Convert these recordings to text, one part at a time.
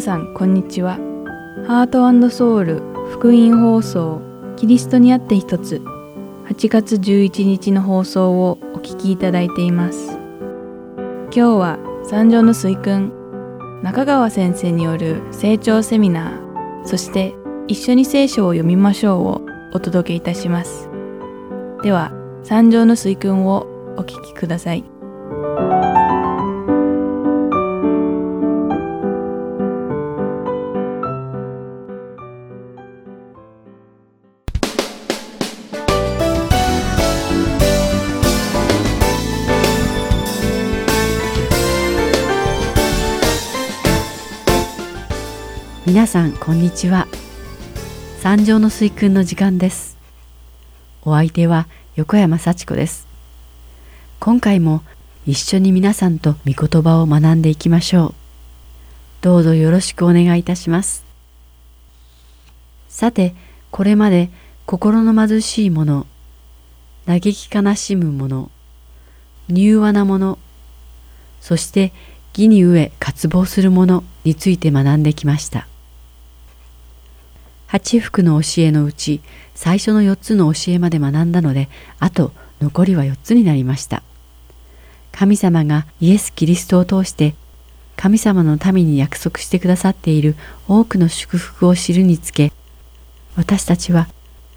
皆さんこんにちは。ハートソウル福音放送キリストにあって一つ8月11日の放送をお聞きいただいています。今日は三条の水訓中川先生による成長セミナーそして一緒に聖書を読みましょうをお届けいたします。では三条の水訓をお聞きください。さんこんにちは。三条の水訓の時間です。お相手は横山幸子です。今回も一緒に皆さんと御言葉を学んでいきましょう。どうぞよろしくお願いいたします。さてこれまで心の貧しい者嘆き悲しむ者柔和な者そして義に飢え渇望する者について学んできました。八福の教えのうち最初の4つの教えまで学んだのであと残りは4つになりました。神様がイエス・キリストを通して神様の民に約束してくださっている多くの祝福を知るにつけ私たちは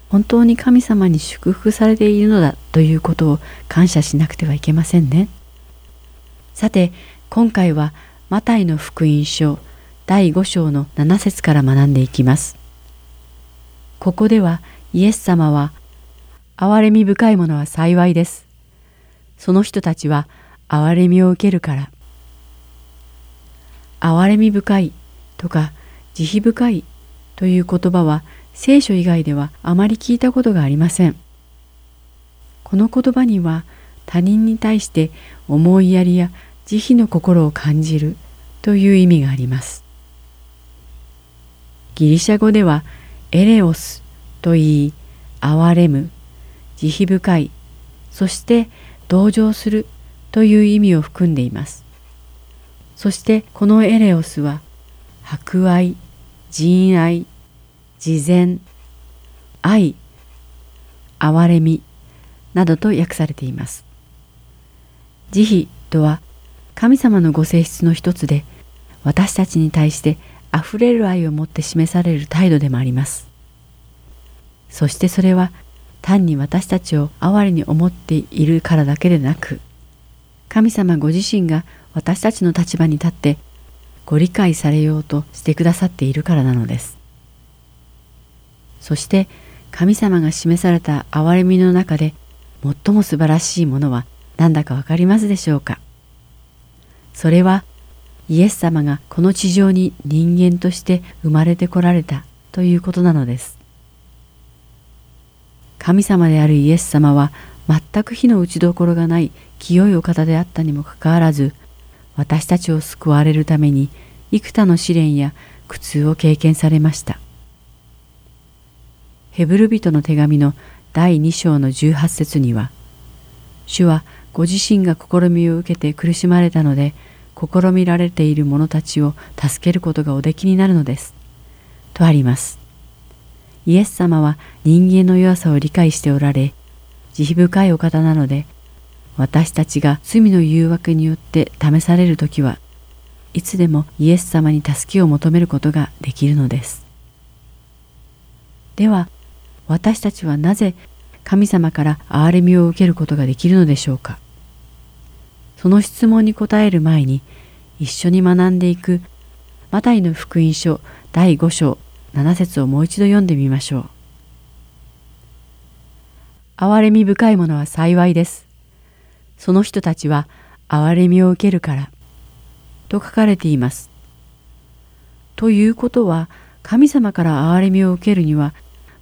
本当に神様に祝福されているのだということを感謝しなくてはいけませんね。さて今回はマタイの福音書第5章の7節から学んでいきます。ここではイエス様は、憐れみ深いものは幸いです。その人たちは憐れみを受けるから。憐れみ深いとか慈悲深いという言葉は聖書以外ではあまり聞いたことがありません。この言葉には他人に対して思いやりや慈悲の心を感じるという意味があります。ギリシャ語ではエレオスと言い、憐れむ、慈悲深い、そして同情するという意味を含んでいます。そしてこのエレオスは、博愛、仁愛、慈善、愛、憐れみなどと訳されています。慈悲とは神様のご性質の一つで私たちに対して溢れる愛を持って示される態度でもあります。そしてそれは単に私たちを哀れに思っているからだけでなく、神様ご自身が私たちの立場に立ってご理解されようとしてくださっているからなのです。そして神様が示された憐れみの中で最も素晴らしいものは何だかわかりますでしょうか？それはイエス様がこの地上に人間として生まれてこられたということなのです。神様であるイエス様は全く火の打ちどころがない清いお方であったにもかかわらず私たちを救われるために幾多の試練や苦痛を経験されました。ヘブル人の手紙の第2章の18節には主はご自身が試みを受けて苦しまれたので試みられている者たちを助けることがおできになるのです。とあります。イエス様は人間の弱さを理解しておられ、慈悲深いお方なので、私たちが罪の誘惑によって試されるときは、いつでもイエス様に助けを求めることができるのです。では、私たちはなぜ神様から憐れみを受けることができるのでしょうか？その質問に答える前に一緒に学んでいくマタイの福音書第5章7節をもう一度読んでみましょう。憐れみ深いものは幸いです。その人たちは憐れみを受けるから。と書かれています。ということは神様から憐れみを受けるには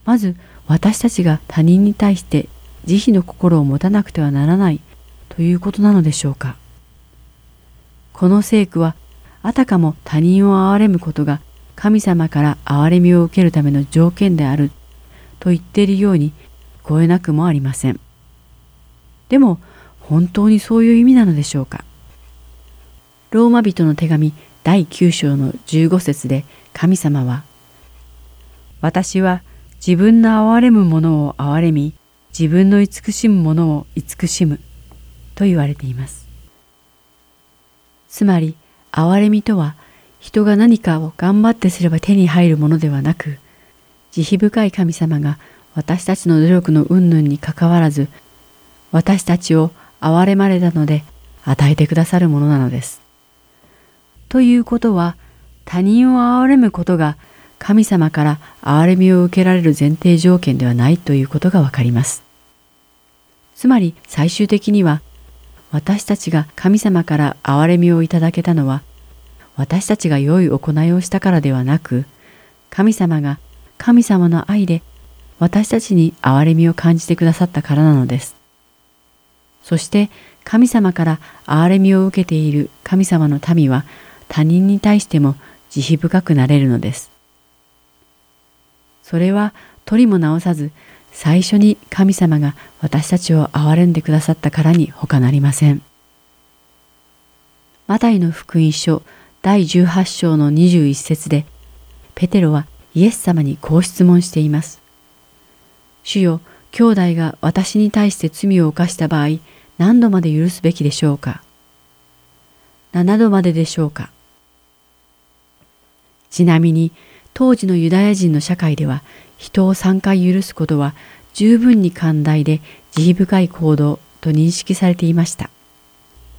まず私たちが他人に対して慈悲の心を持たなくてはならないということなのでしょうか。この聖句はあたかも他人を憐れむことが神様から憐れみを受けるための条件であると言っているように聞こえなくもありません。でも本当にそういう意味なのでしょうか。ローマ人の手紙第9章の15節で神様は、私は自分の憐れむ者を憐れみ、自分の慈しむ者を慈しむと言われています。つまり、憐れみとは人が何かを頑張ってすれば手に入るものではなく、慈悲深い神様が私たちの努力の云々にかかわらず、私たちを憐れまれたので与えてくださるものなのです。ということは、他人を憐れむことが神様から憐れみを受けられる前提条件ではないということがわかります。つまり最終的には私たちが神様から憐れみをいただけたのは私たちが良い行いをしたからではなく、神様が神様の愛で私たちに憐れみを感じてくださったからなのです。そして神様から憐れみを受けている神様の民は他人に対しても慈悲深くなれるのです。それは取りも直さず最初に神様が私たちを憐れんでくださったからに他なりません。マタイの福音書第18章の21節で、ペテロはイエス様にこう質問しています。主よ、兄弟が私に対して罪を犯した場合、何度まで許すべきでしょうか ?7 度まででしょうか？ちなみに、当時のユダヤ人の社会では、人を3回許すことは十分に寛大で慈悲深い行動と認識されていました。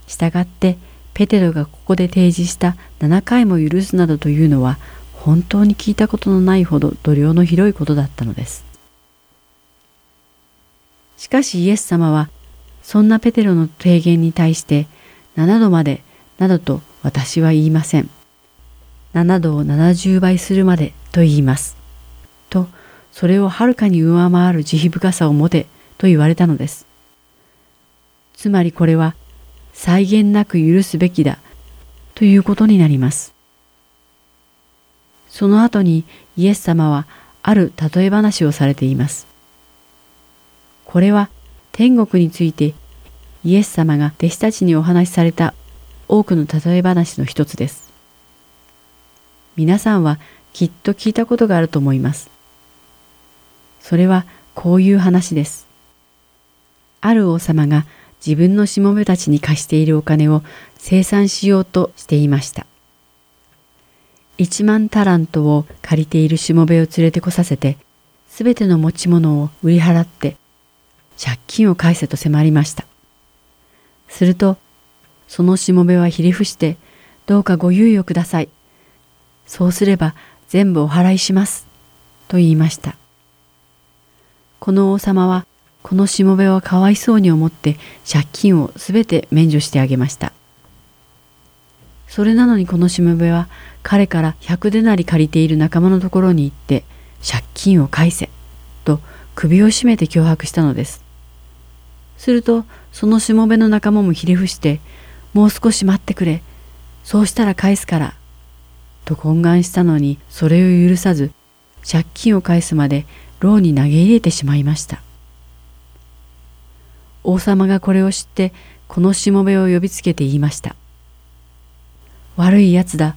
したがって、ペテロがここで提示した7回も許すなどというのは本当に聞いたことのないほど度量の広いことだったのです。しかしイエス様はそんなペテロの提言に対して7度までなどと私は言いません。7度を70倍するまでと言います。と、それをはるかに上回る慈悲深さを持てと言われたのです。つまりこれは際限なく許すべきだということになります。その後にイエス様はある例え話をされています。これは天国についてイエス様が弟子たちにお話しされた多くの例え話の一つです。皆さんはきっと聞いたことがあると思います。それはこういう話です。ある王様が自分のしもべたちに貸しているお金を生産しようとしていました。1万タラントを借りているしもべを連れてこさせて、すべての持ち物を売り払って借金を返せと迫りました。すると、そのしもべはひれ伏して、どうかご猶予ください。そうすれば全部お払いします。と言いました。この王様はこのしもべはかわいそうに思って借金をすべて免除してあげました。それなのにこのしもべは彼から100でなり借りている仲間のところに行って借金を返せと首を絞めて脅迫したのです。するとそのしもべの仲間もひれ伏してもう少し待ってくれそうしたら返すからと懇願したのにそれを許さず借金を返すまで牢に投げ入れてしまいました。王様がこれを知ってこのしもべを呼びつけて言いました。悪いやつだ。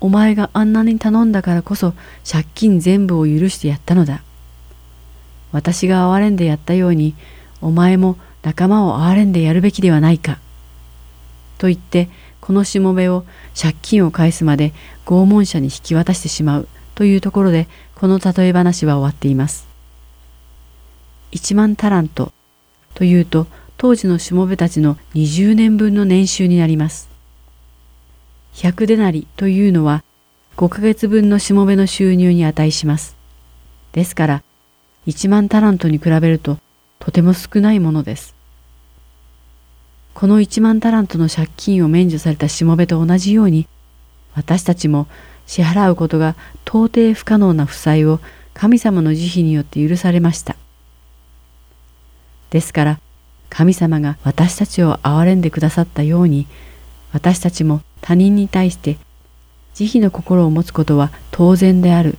お前があんなに頼んだからこそ借金全部を許してやったのだ。私が憐れんでやったようにお前も仲間を憐れんでやるべきではないか。と言ってこのしもべを借金を返すまで拷問者に引き渡してしまうというところでこの例え話は終わっています。1万タラントというと当時のしもべたちの20年分の年収になります。100デナリというのは5ヶ月分のしもべの収入に値します。ですから1万タラントに比べるととても少ないものです。この1万タラントの借金を免除されたしもべと同じように私たちも支払うことが到底不可能な負債を神様の慈悲によって許されました。ですから神様が私たちを憐れんでくださったように私たちも他人に対して慈悲の心を持つことは当然である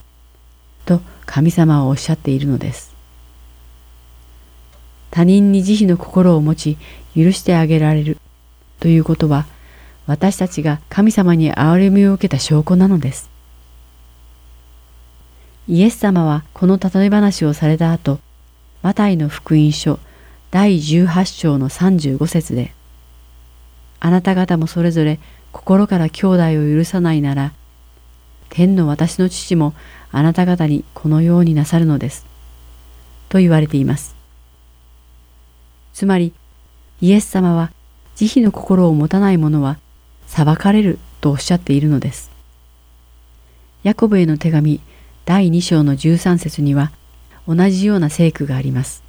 と神様はおっしゃっているのです。他人に慈悲の心を持ち許してあげられるということは私たちが神様に憐れみを受けた証拠なのです。イエス様はこの例え話をされた後、マタイの福音書第18章の35節で、あなた方もそれぞれ心から兄弟を許さないなら、天の私の父もあなた方にこのようになさるのです。と言われています。つまり、イエス様は慈悲の心を持たない者は裁かれるとおっしゃっているのです。ヤコブへの手紙第2章の13節には同じような聖句があります。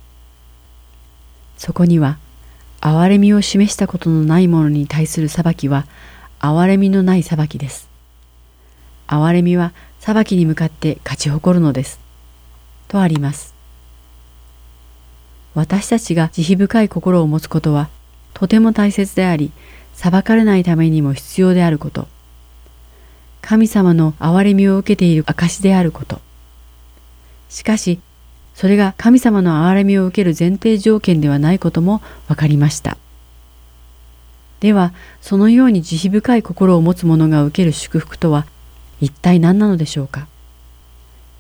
そこには、憐れみを示したことのない者に対する裁きは、憐れみのない裁きです。憐れみは裁きに向かって勝ち誇るのです。とあります。私たちが慈悲深い心を持つことは、とても大切であり、裁かれないためにも必要であること。神様の憐れみを受けている証であること。しかし、それが神様の憐れみを受ける前提条件ではないことも分かりました。では、そのように慈悲深い心を持つ者が受ける祝福とは一体何なのでしょうか。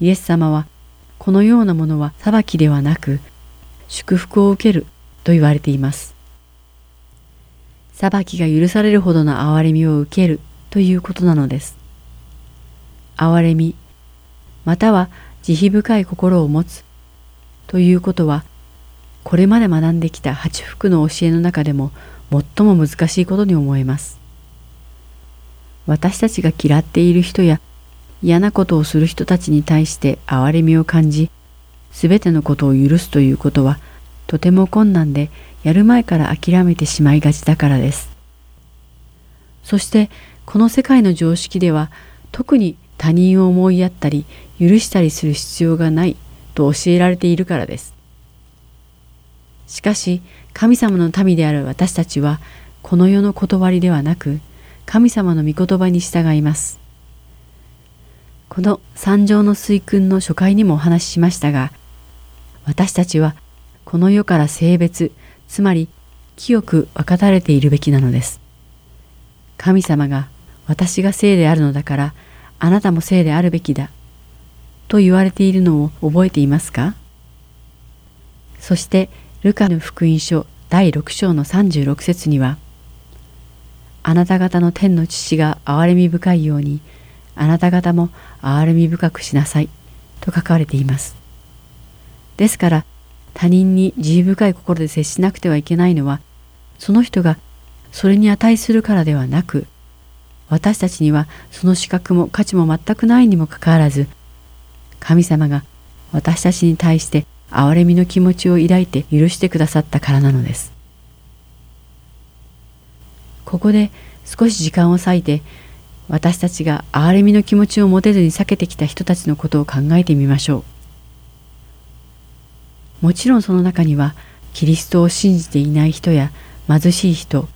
イエス様は、このようなものは裁きではなく、祝福を受けると言われています。裁きが許されるほどの憐れみを受けるということなのです。憐れみ、または慈悲深い心を持つということは、これまで学んできた八福の教えの中でも最も難しいことに思えます。私たちが嫌っている人や嫌なことをする人たちに対して憐れみを感じ、すべてのことを許すということはとても困難でやる前から諦めてしまいがちだからです。そしてこの世界の常識では特に他人を思いやったり許したりする必要がないと教えられているからです。しかし神様の民である私たちはこの世の断りではなく神様の御言葉に従います。この三条の水訓の初回にもお話ししましたが私たちはこの世から性別つまり清く分かたれているべきなのです。神様が私が聖であるのだからあなたも聖であるべきだと言われているのを覚えていますか？そしてルカの福音書第6章の36節にはあなた方の天の父が憐れみ深いようにあなた方も憐れみ深くしなさいと書かれています。ですから他人に慈悲深い心で接しなくてはいけないのはその人がそれに値するからではなく私たちにはその資格も価値も全くないにもかかわらず神様が私たちに対して憐れみの気持ちを抱いて許してくださったからなのです。ここで少し時間を割いて私たちが憐れみの気持ちを持てずに避けてきた人たちのことを考えてみましょう。もちろんその中にはキリストを信じていない人や貧しい人、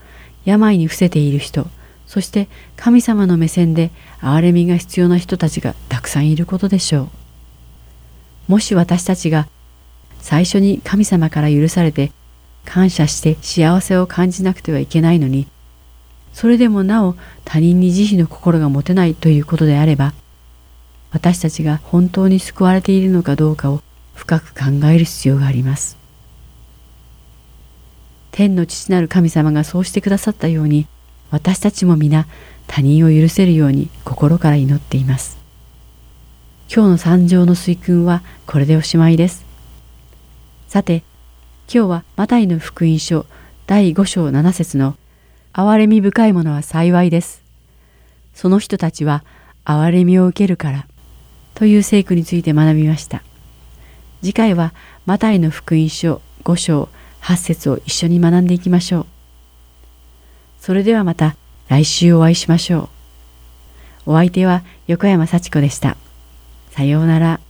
病に伏せている人、そして神様の目線で憐れみが必要な人たちがたくさんいることでしょう。もし私たちが最初に神様から許されて感謝して幸せを感じなくてはいけないのに、それでもなお他人に慈悲の心が持てないということであれば、私たちが本当に救われているのかどうかを深く考える必要があります。天の父なる神様がそうしてくださったように、私たちも皆他人を許せるように心から祈っています。今日の三条の水訓はこれでおしまいです。さて、今日はマタイの福音書第5章7節の憐れみ深いものは幸いです。その人たちは憐れみを受けるからという聖句について学びました。次回はマタイの福音書5章8節を一緒に学んでいきましょう。それではまた来週お会いしましょう。お相手は横山幸子でした。さようなら。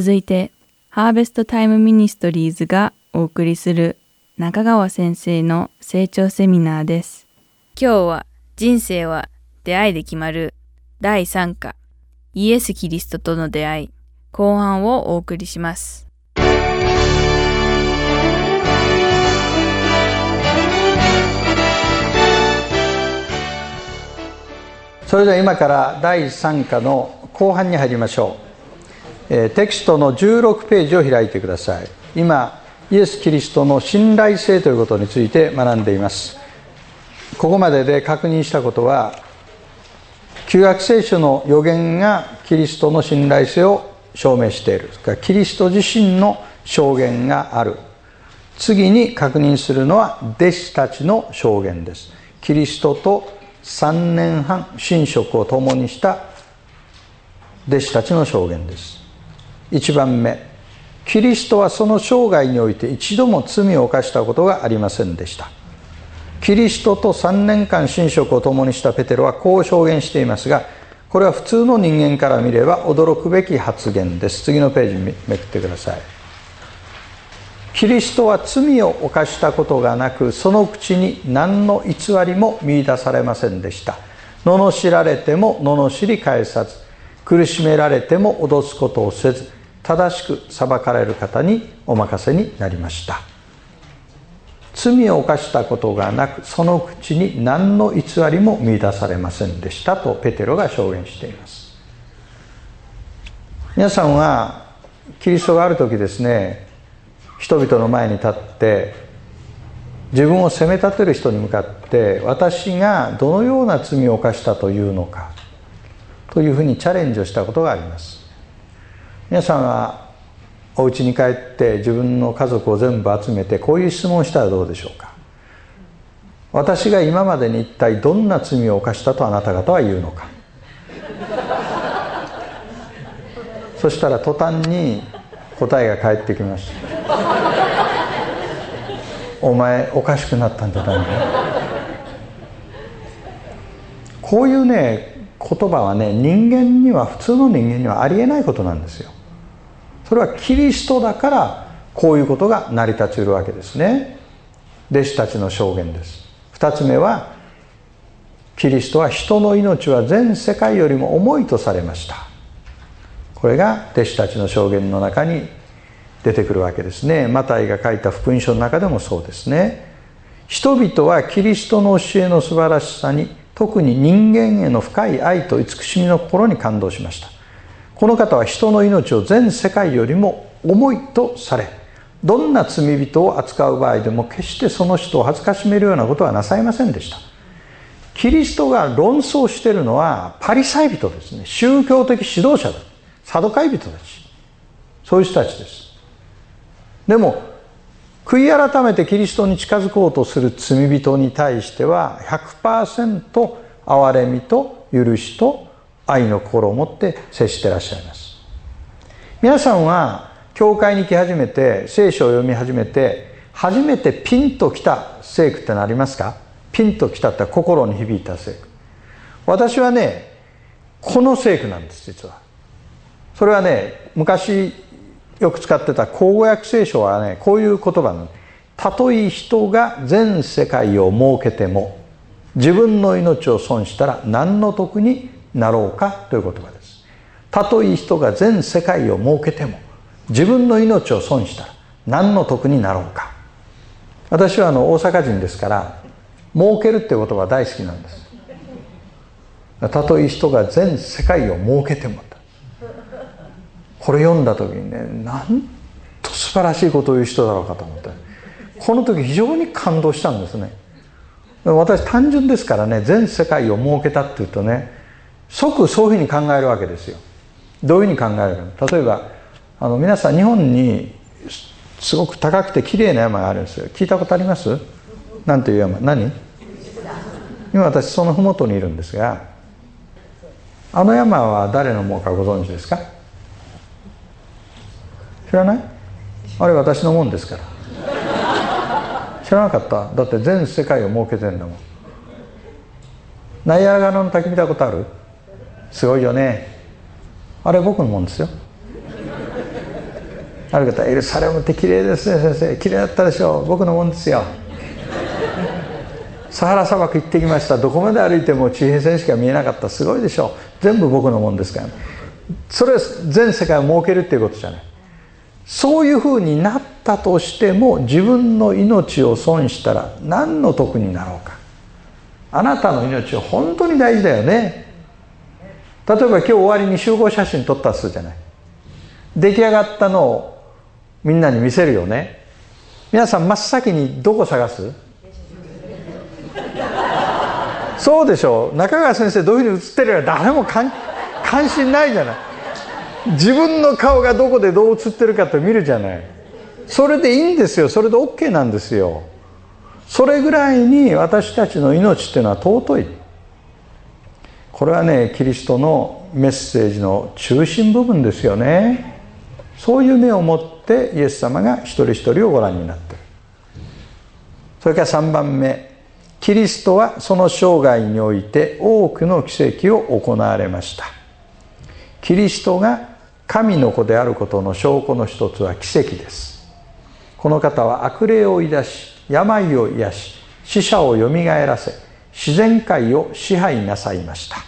続いて、ハーベストタイムミニストリーズがお送りする中川先生の成長セミナーです。今日は人生は出会いで決まる第3課イエス・キリストとの出会い後半をお送りします。それでは今から第3課の後半に入りましょう、えーテキストの16ページを開いてください。今イエス・キリストの信頼性ということについて学んでいます。ここまでで確認したことは旧約聖書の予言がキリストの信頼性を証明している。それからキリスト自身の証言がある。次に確認するのは弟子たちの証言です。キリストと3年半寝食を共にした弟子たちの証言です。1番目。キリストはその生涯において一度も罪を犯したことがありませんでした。キリストと3年間寝食を共にしたペテロはこう証言していますがこれは普通の人間から見れば驚くべき発言です。次のページめめくってください。キリストは罪を犯したことがなくその口に何の偽りも見出されませんでした。罵られても罵り返さず苦しめられても脅すことをせず正しく裁かれる方にお任せになりました。罪を犯したことがなくその口に何の偽りも見出されませんでしたとペテロが証言しています。皆さんはキリストがある時ですね人々の前に立って自分を責め立てる人に向かって私がどのような罪を犯したというのかというふうにチャレンジをしたことがあります。皆さんはお家に帰って自分の家族を全部集めてこういう質問をしたらどうでしょうか？私が今までに一体どんな罪を犯したとあなた方は言うのか？そしたら途端に答えが返ってきました。お前おかしくなったんじゃないの？こういうね言葉はね人間には普通の人間にはありえないことなんですよ。それはキリストだからこういうことが成り立ちうるわけですね。弟子たちの証言です。二つ目はキリストは人の命は全世界よりも重いとされました。これが弟子たちの証言の中に出てくるわけですね。マタイが書いた福音書の中でもそうですね。人々はキリストの教えの素晴らしさに特に人間への深い愛と慈しみの心に感動しました。この方は人の命を全世界よりも重いとされどんな罪人を扱う場合でも決してその人を恥ずかしめるようなことはなさいませんでした。キリストが論争しているのはパリサイ人ですね。宗教的指導者だ。サドカイ人たち。そういう人たちです。でも悔い改めてキリストに近づこうとする罪人に対しては100%憐れみと許しと愛の心を持って接してらっしゃいます。皆さんは教会に来始めて聖書を読み始めて初めてピンときた聖句ってのありますか？ピンときたって心に響いた聖句。私はねこの聖句なんです実は。それはね昔よく使ってた口語訳聖書はねこういう言葉なのたとえ人が全世界を設けても自分の命を損したら何の得になろうかという言葉です。たとえ人が全世界を設けても自分の命を損したら何の得になろうか。私はあの大阪人ですから儲けるって言葉大好きなんです。たとえ人が全世界を設けてもこれ読んだ時にねなんと素晴らしいことを言う人だろうかと思って。この時非常に感動したんですね。私単純ですからね全世界を設けたっていうとね即そういうふうに考えるわけですよ。どういうふうに考えるか。例えばあの皆さん日本にすごく高くて綺麗な山があるんですよ。聞いたことあります？なんていう山？何？今私その麓にいるんですがあの山は誰のものかご存知ですか？知らない？あれ私のもんですから。知らなかった？だって全世界を設けてるんだもん。ナイアガラの滝見たことある？すごいよね。あれ僕のもんですよ。ある方エルサレムって綺麗ですね先生。綺麗だったでしょう。僕のもんですよ。サハラ砂漠行ってきました。どこまで歩いても地平線しか見えなかった。すごいでしょう。全部僕のもんですから、ね、それは全世界を設けるっていうことじゃない。そういうふうになったとしても自分の命を損したら何の得になろうか。あなたの命は本当に大事だよね。例えば今日終わりに集合写真撮ったとすじゃない。出来上がったのをみんなに見せるよね。皆さん真っ先にどこ探す？そうでしょう。中川先生どういうふうに写ってるか誰も関心ないじゃない。自分の顔がどこでどう写ってるかって見るじゃない。それでいいんですよ。それで OK なんですよ。それぐらいに私たちの命っていうのは尊い。これはねキリストのメッセージの中心部分ですよね。そういう目を持ってイエス様が一人一人をご覧になってる。それから3番目。キリストはその生涯において多くの奇跡を行われました。キリストが神の子であることの証拠の一つは奇跡です。この方は悪霊を癒し病を癒し死者をよみがえらせ自然界を支配なさいました。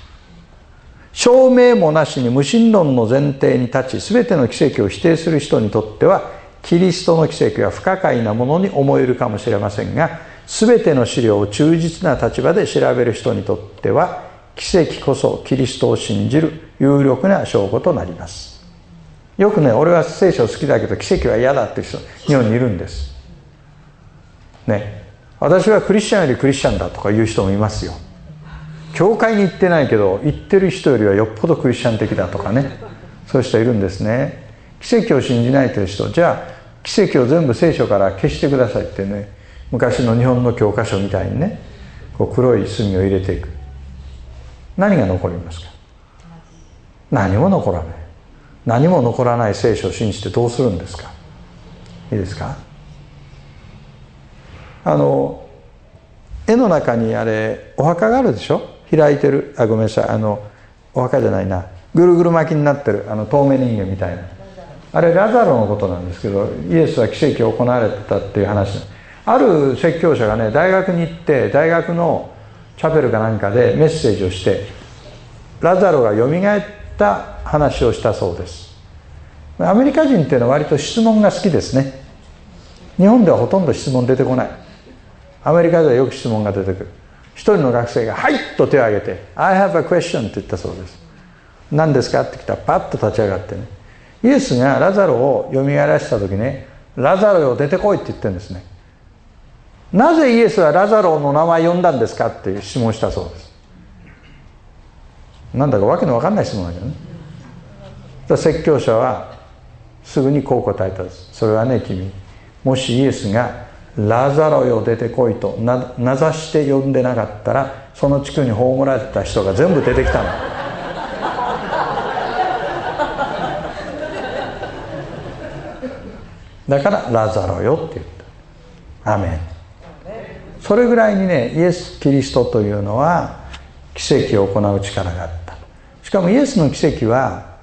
証明もなしに無神論の前提に立ち全ての奇跡を否定する人にとってはキリストの奇跡は不可解なものに思えるかもしれませんが全ての資料を忠実な立場で調べる人にとっては奇跡こそキリストを信じる有力な証拠となります。よくね俺は聖書好きだけど奇跡は嫌だっていう人日本にいるんです。ね。私はクリスチャンよりクリスチャンだとか言う人もいますよ。教会に行ってないけど行ってる人よりはよっぽどクリスチャン的だとかね。そういう人いるんですね。奇跡を信じないという人。じゃあ奇跡を全部聖書から消してくださいってね。昔の日本の教科書みたいにね。こう黒い墨を入れていく。何が残りますか？何も残らない。何も残らない聖書を信じてどうするんですか？いいですか？あの絵の中にあれお墓があるでしょ？開いてる。あごめんなさい。あのお墓じゃないな。ぐるぐる巻きになってる。あの透明人間みたいな。あれラザロのことなんですけどイエスは奇跡を行われてたっていう話。ある説教者がね大学に行って大学のチャペルかなんかでメッセージをしてラザロがよみがえった話をしたそうです。アメリカ人っていうのは割と質問が好きですね。日本ではほとんど質問出てこない。アメリカではよく質問が出てくる。一人の学生が「はい!」と手を挙げて「I have a question」って言ったそうです。何ですか？って来たらパッと立ち上がってね。イエスがラザロをよみがえらせた時ね「ラザロよ出てこい」って言ってるんですね。なぜイエスはラザロの名前呼んだんですか？っていう質問したそうです。なんだかわけのわかんない質問だけどね。説教者はすぐにこう答えたんです。それはね君もしイエスがラザロよ出てこいと名指して呼んでなかったらその地区に葬られた人が全部出てきたの。だからラザロよって言った。アメン。それぐらいにねイエス・キリストというのは奇跡を行う力があった。しかもイエスの奇跡は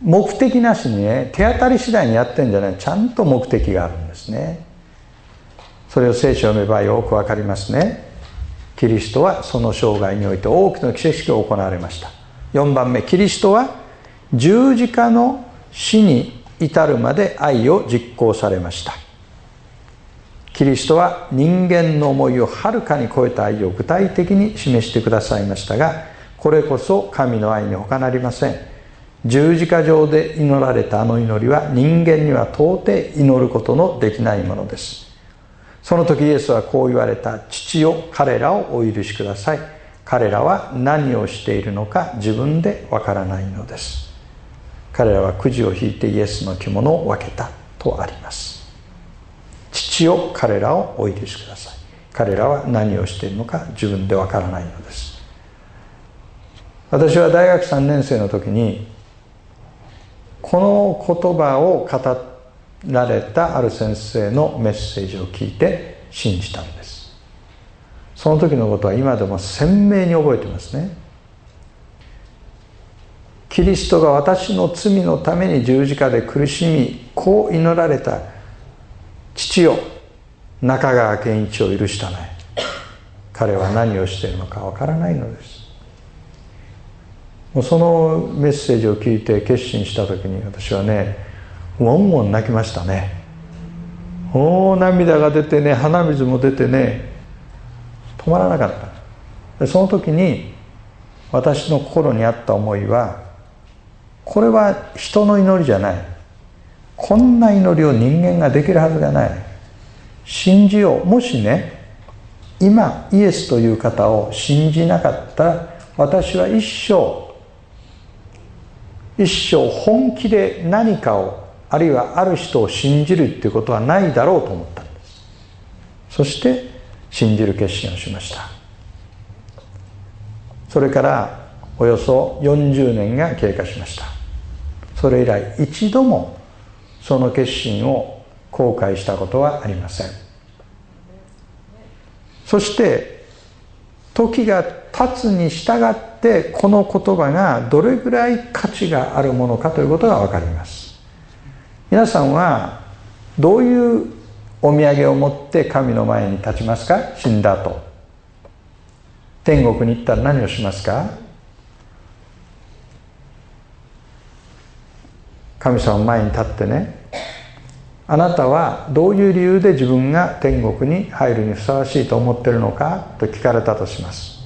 目的なしにね手当たり次第にやってんじゃない。ちゃんと目的があるんですね。それを聖書を読めばよくわかりますね。キリストはその生涯において多くの奇跡が行われました。4番目キリストは十字架の死に至るまで愛を実行されました。キリストは人間の思いをはるかに超えた愛を具体的に示してくださいましたがこれこそ神の愛に他なりません。十字架上で祈られたあの祈りは人間には到底祈ることのできないものです。その時イエスはこう言われた父よ彼らをお許しください。彼らは何をしているのか自分でわからないのです。彼らはくじを引いてイエスの着物を分けた。とあります。父を彼らをお許しください。彼らは何をしているのか自分でわからないのです。私は大学3年生の時にこの言葉を語っられたある先生のメッセージを聞いて信じたんです。その時のことは今でも鮮明に覚えてますね。キリストが私の罪のために十字架で苦しみこう祈られた父よ。中川健一を許したまえ彼は何をしているのかわからないのです。もうそのメッセージを聞いて決心した時に私はねウォンウォン泣きましたね。おお涙が出てね鼻水も出てね止まらなかった。でその時に私の心にあった思いはこれは人の祈りじゃない。こんな祈りを人間ができるはずがない。信じよう。もしね今イエスという方を信じなかったら私は一生一生本気で何かをあるいはある人を信じるっていうことはないだろうと思ったんです。そして信じる決心をしました。それからおよそ40年が経過しました。それ以来一度もその決心を後悔したことはありません。そして時が経つに従ってこの言葉がどれぐらい価値があるものかということが分かります。皆さんはどういうお土産を持って神の前に立ちますか？死んだ後。天国に行ったら何をしますか？神様前に立ってね。あなたはどういう理由で自分が天国に入るにふさわしいと思ってるのか？と聞かれたとします。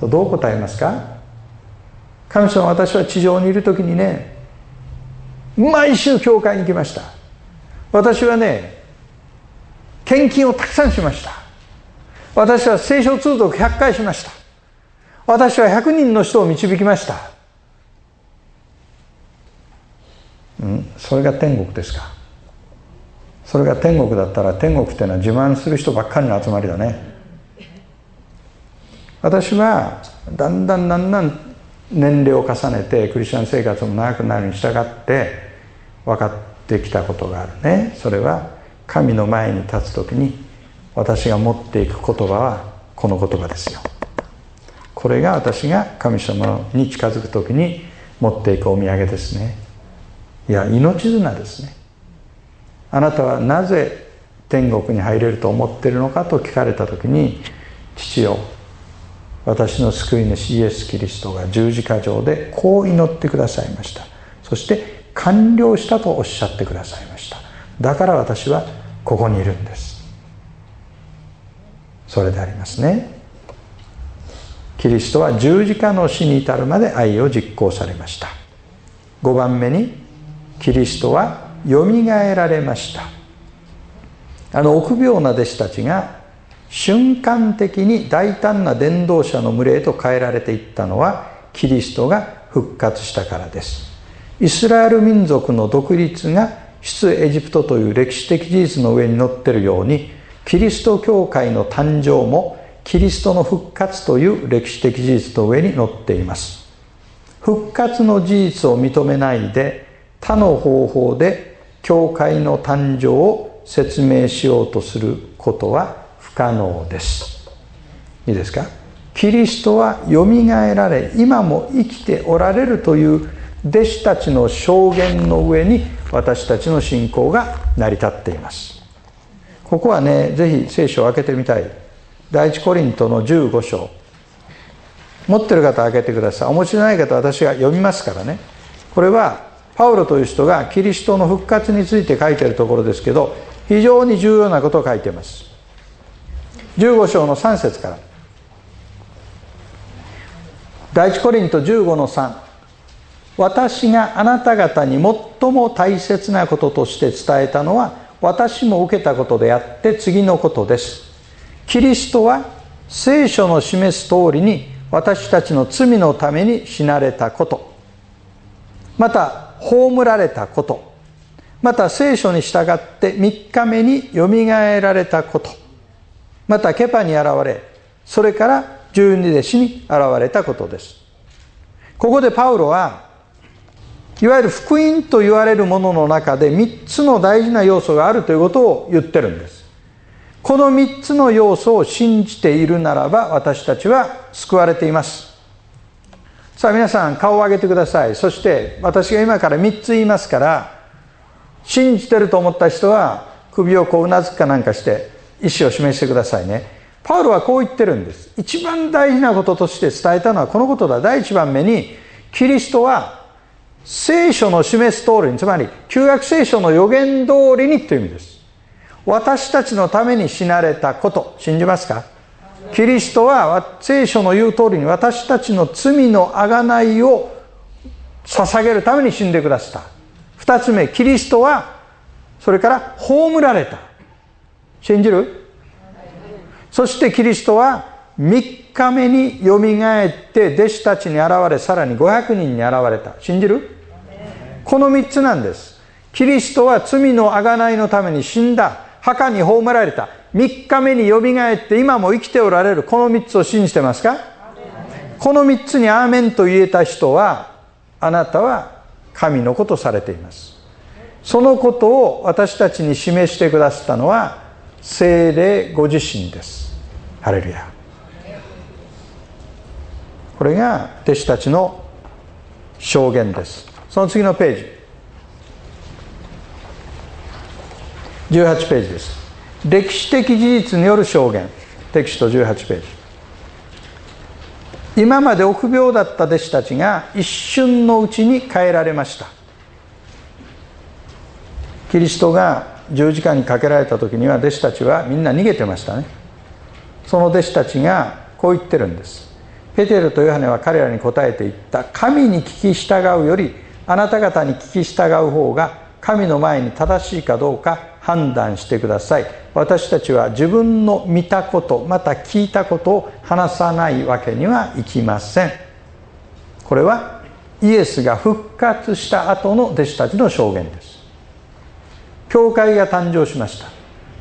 どう答えますか？神様私は地上にいる時にね毎週教会に来ました。私はね献金をたくさんしました。私は聖書通読100回しました。私は100人の人を導きました。うん、それが天国ですか。それが天国だったら天国っていうのは自慢する人ばっかりの集まりだね。私はだんだんだんだん年齢を重ねてクリスチャン生活も長くなるに従って分かってきたことがあるね。それは神の前に立つ時に私が持っていく言葉はこの言葉ですよ。これが私が神様に近づく時に持っていくお土産ですね。いや命綱ですね。あなたはなぜ天国に入れると思っているのかと聞かれた時に父よ私の救い主イエス・キリストが十字架上でこう祈ってくださいました。そして完了したとおっしゃってくださいました。だから私はここにいるんです。それでありますね。キリストは十字架の死に至るまで愛を実行されました。5番目にキリストはよみがえられました。あの臆病な弟子たちが瞬間的に大胆な伝道者の群れへと変えられていったのはキリストが復活したからです。イスラエル民族の独立が出エジプトという歴史的事実の上に乗っているようにキリスト教会の誕生もキリストの復活という歴史的事実の上に乗っています。復活の事実を認めないで他の方法で教会の誕生を説明しようとすることは不可能です。いいですか？キリストはよみがえられ今も生きておられるという弟子たちの証言の上に私たちの信仰が成り立っています。ここはねぜひ聖書を開けてみたい。第一コリントの15章。持ってる方開けてください。お持ちのない方私が読みますからね。これはパウロという人がキリストの復活について書いてるところですけど非常に重要なことを書いています。15章の3節から。第一コリント15の3私があなた方に最も大切なこととして伝えたのは私も受けたことであって次のことです。キリストは聖書の示す通りに私たちの罪のために死なれたこと。また葬られたこと。また聖書に従って3日目によみがえられたこと。またケパに現れそれから十二弟子に現れたことです。ここでパウロはいわゆる福音と言われるものの中で3つの大事な要素があるということを言ってるんです。この3つの要素を信じているならば私たちは救われています。さあ皆さん顔を上げてください。そして私が今から3つ言いますから信じてると思った人は首をこううなずくかなんかして意思を示してくださいね。パウロはこう言ってるんです。一番大事なこととして伝えたのはこのことだ。第一番目にキリストは聖書の示す通りにつまり旧約聖書の予言通りにという意味です。私たちのために死なれたこと信じますか？キリストは聖書の言う通りに私たちの罪の贖いを捧げるために死んでくださった。二つ目キリストはそれから葬られた。信じる？そしてキリストは3日目によみがえって弟子たちに現れさらに500人に現れた。信じる？この3つなんです。キリストは罪の贖いのために死んだ。墓に葬られた。3日目によみがえって今も生きておられる。この3つを信じてますか？この3つにアーメンと言えた人はあなたは神のことされています。そのことを私たちに示してくださったのは精霊ご自身です。ハレルヤ。これが弟子たちの証言です。その次のページ。18ページです。歴史的事実による証言。テキスト18ページ。今まで臆病だった弟子たちが一瞬のうちに変えられました。キリストが十字架にかけられた時には弟子たちはみんな逃げてましたね。その弟子たちがこう言ってるんです。ペテルとヨハネは彼らに答えて言った。神に聞き従うよりあなた方に聞き従う方が神の前に正しいかどうか判断してください。私たちは自分の見たことまた聞いたことを話さないわけにはいきません。これはイエスが復活した後の弟子たちの証言です。教会が誕生しました。